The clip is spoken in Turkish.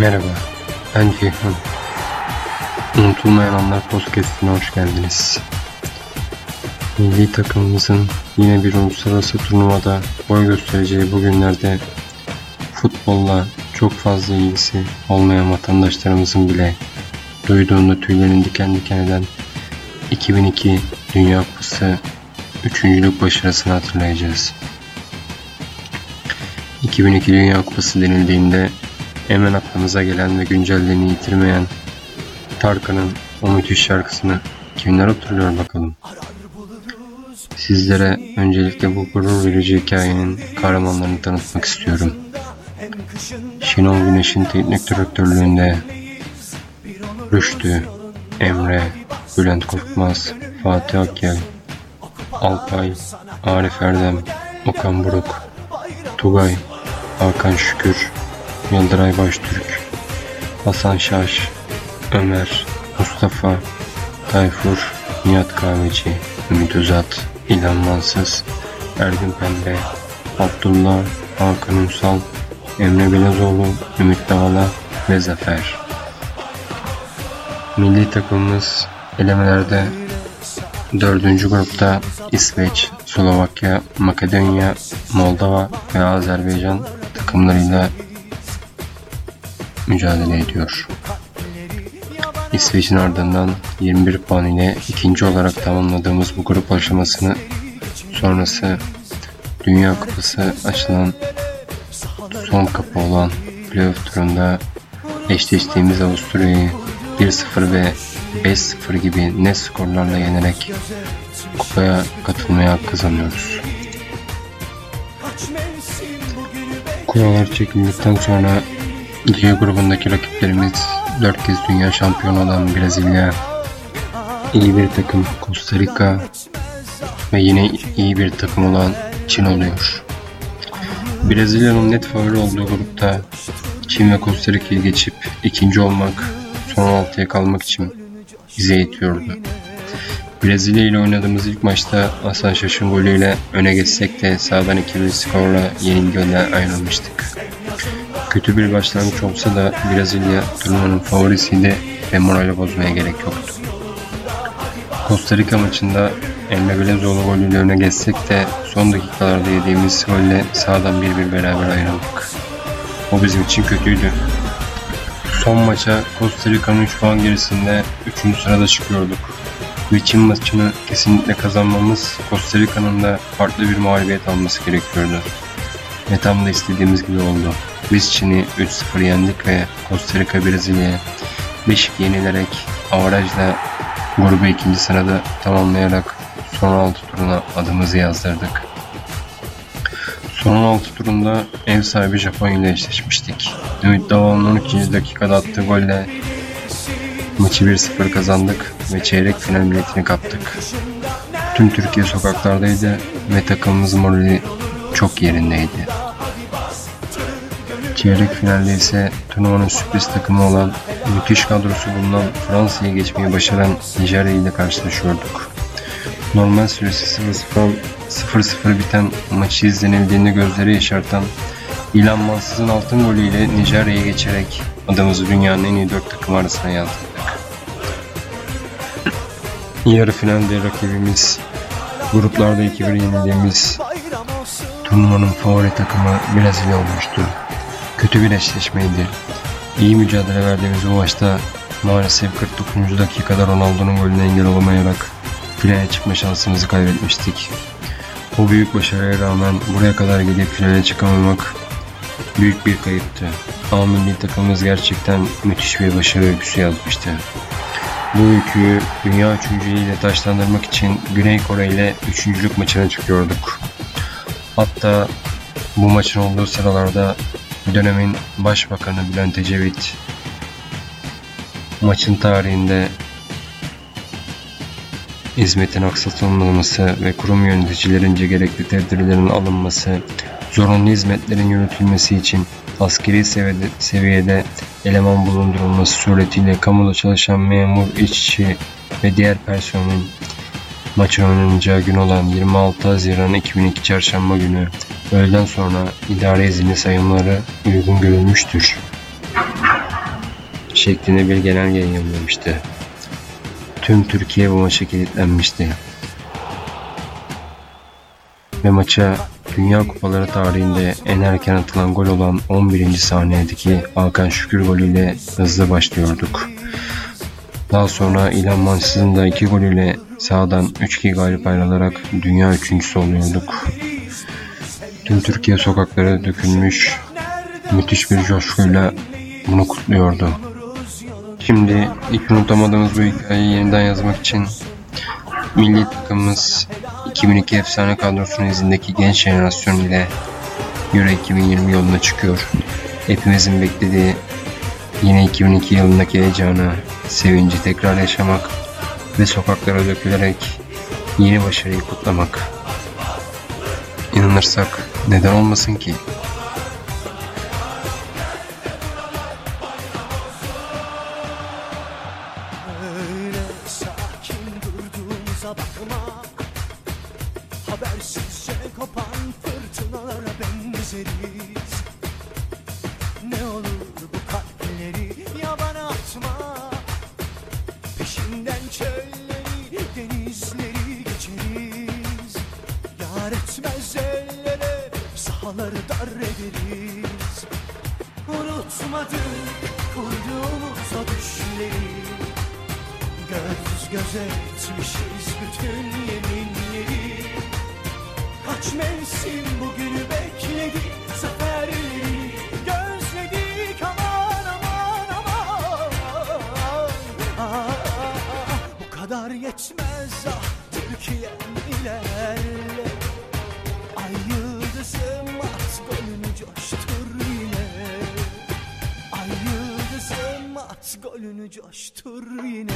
Merhaba, ben Ceyhun. Unutulmayan Anlar Podcast'ine hoş geldiniz. Milli takımımızın yine bir uluslararası turnuvada boy göstereceği bu günlerde futbolla çok fazla ilgisi olmayan vatandaşlarımızın bile duyduğunda tüylerini diken diken eden 2002 Dünya Kupası üçüncülük başarısını hatırlayacağız. 2002 Dünya Kupası denildiğinde hemen aklımıza gelen ve güncelliğini yitirmeyen Tarkan'ın o müthiş şarkısını kimler hatırlıyor bakalım. Sizlere öncelikle bu gurur verici hikayenin kahramanlarını tanıtmak istiyorum. Şenol Güneş'in teknik direktörlüğünde Rüştü, Emre, Bülent Korkmaz, Fatih Akyel, Alpay, Arif Erdem, Okan Buruk, Tugay, Hakan Şükür, Yıldıray Baştürk, Hasan Şaş, Ömer, Mustafa, Tayfur, Nihat Kahveci, Ümit Özat, İlhan Mansız, Ergün Pembe, Abdullah, Hakan Ünsal, Emre Belezoğlu, Ümit Dağla ve Zafer. Milli takımımız elemelerde dördüncü grupta İsveç, Slovakya, Makedonya, Moldova ve Azerbaycan takımlarıyla mücadele ediyor. İsveç'in ardından 21 puan ile ikinci olarak tamamladığımız bu grup aşamasını sonrası Dünya Kupası açılan son kapı olan playoff turunda eşleştiğimiz Avusturya'yı 1-0 ve 5-0 gibi net skorlarla yenerek kupaya katılmaya hak kazanıyoruz. Kurallar çekildikten sonra G grubundaki rakiplerimiz 4 kez dünya şampiyonu olan Brezilya, iyi bir takım Costa Rica ve yine iyi bir takım olan Çin oluyor. Brezilya'nın net favori olduğu grupta Çin ve Costa Rica'yı geçip ikinci olmak, son 16'ya kalmak için bize yetiyordu. Brezilya ile oynadığımız ilk maçta Hasan Şaş'ın golüyle öne geçsek de sağdan 2-1 skorla yenilgiyle ayrılmıştık. Kötü bir başlangıç olsa da Brezilya turnuvanın favorisiydi ve morali bozmaya gerek yoktu. Costa Rica maçında Emre Belezoğlu golüyle öne geçsek de son dakikalarda yediğimiz golle sağdan 1-1 beraber ayrıldık. O bizim için kötüydü. Son maça Costa Rica'nın 3 puan gerisinde 3. sırada çıkıyorduk. Ve Çin maçını kesinlikle kazanmamız Costa Rica'nın da farklı bir mağlubiyet alması gerekiyordu. Ve tam da istediğimiz gibi oldu. Biz Çin'i 3-0 yendik ve Costa Rica Brezilya'ya 5 yenilerek avarajla grubu ikinci sırada tamamlayarak son 6 turuna adımızı yazdırdık. Son 16 turunda ev sahibi Japonya ile eşleşmiştik. Ümit Daval'ın 13. dakikada attığı golle maçı 1-0 kazandık ve çeyrek final biletini kaptık. Tüm Türkiye sokaklardaydı ve takımımız morali çok yerindeydi. Çeyrek finalde ise turnuvanın sürpriz takımı olan müthiş kadrosu bulunan Fransa'yı geçmeyi başaran Nijerya ile karşılaşıyorduk. Normal süresi 0-0 biten maçı izlenildiğinde gözleri yaşartan İlhan Mansız'ın altın golüyle Nijerya'yı geçerek adımızı dünyanın en iyi dört takım arasına yazdırdık. Yarı finalde rakibimiz gruplarda 2-1 yenildiğimiz turnuvanın favori takımı Brezilya olmuştu. Kötü bir eşleşmeydi. İyi mücadele verdiğimiz bu maçta maalesef 49. dakikada Ronaldo'nun golüne engel olamayarak finale çıkma şansımızı kaybetmiştik. Bu büyük başarıya rağmen buraya kadar gelip finale çıkamamak büyük bir kayıptı. Ama milli takımımız gerçekten müthiş bir başarı öyküsü yazmıştı. Bu öyküyü dünya üçüncülüğüyle taşlandırmak için Güney Kore ile üçüncülük maçına çıkıyorduk. Hatta bu maçın olduğu sıralarda dönemin Başbakanı Bülent Ecevit maçın tarihinde hizmetin aksatılmaması ve kurum yöneticilerince gerekli tedbirlerin alınması, zorunlu hizmetlerin yürütülmesi için askeri seviyede, seviyede eleman bulundurulması suretiyle kamuda çalışan memur, işçi ve diğer personelin maçın oynanacağı gün olan 26 Haziran 2002 Çarşamba günü öğleden sonra idare izni sayımları uygun görülmüştür. şeklinde bir genel yayınlamıştı. Tüm Türkiye bu maça kilitlenmişti. Ve maça Dünya Kupaları tarihinde en erken atılan gol olan 11. saniyedeki Hakan Şükür golüyle hızlı başlıyorduk. Daha sonra İlhan Mansız'ın da iki golüyle sağdan 3-2 galip ayrılarak dünya üçüncüsü oluyorduk. Tüm Türkiye sokaklara dökülmüş, müthiş bir coşkuyla bunu kutluyordu. Şimdi hiç unutamadığımız bu hikayeyi yeniden yazmak için milli takımımız 2002 efsane kadrosunun izindeki genç jenerasyon ile Euro 2020 yoluna çıkıyor. Hepimizin beklediği yine 2002 yılındaki heyecanı, sevinci tekrar yaşamak ve sokaklara dökülerek yeni başarıyı kutlamak. İnanırsak neden olmasın ki? Çölleri, denizleri geçeriz. Yar etmez ellere, sahaları dar ederiz. Unutmadık kurduğumuz o düşleri Göz göze etmişiz bütün yeminleri. Kaç mevsim bugünü bekledik Zaferleri gözledik aman aman aman. Ah, Bu kadar yetmez ah Türkiye'm ilerle. Ay yıldızım at golünü coştur yine. Ay yıldızım at golünü coştur yine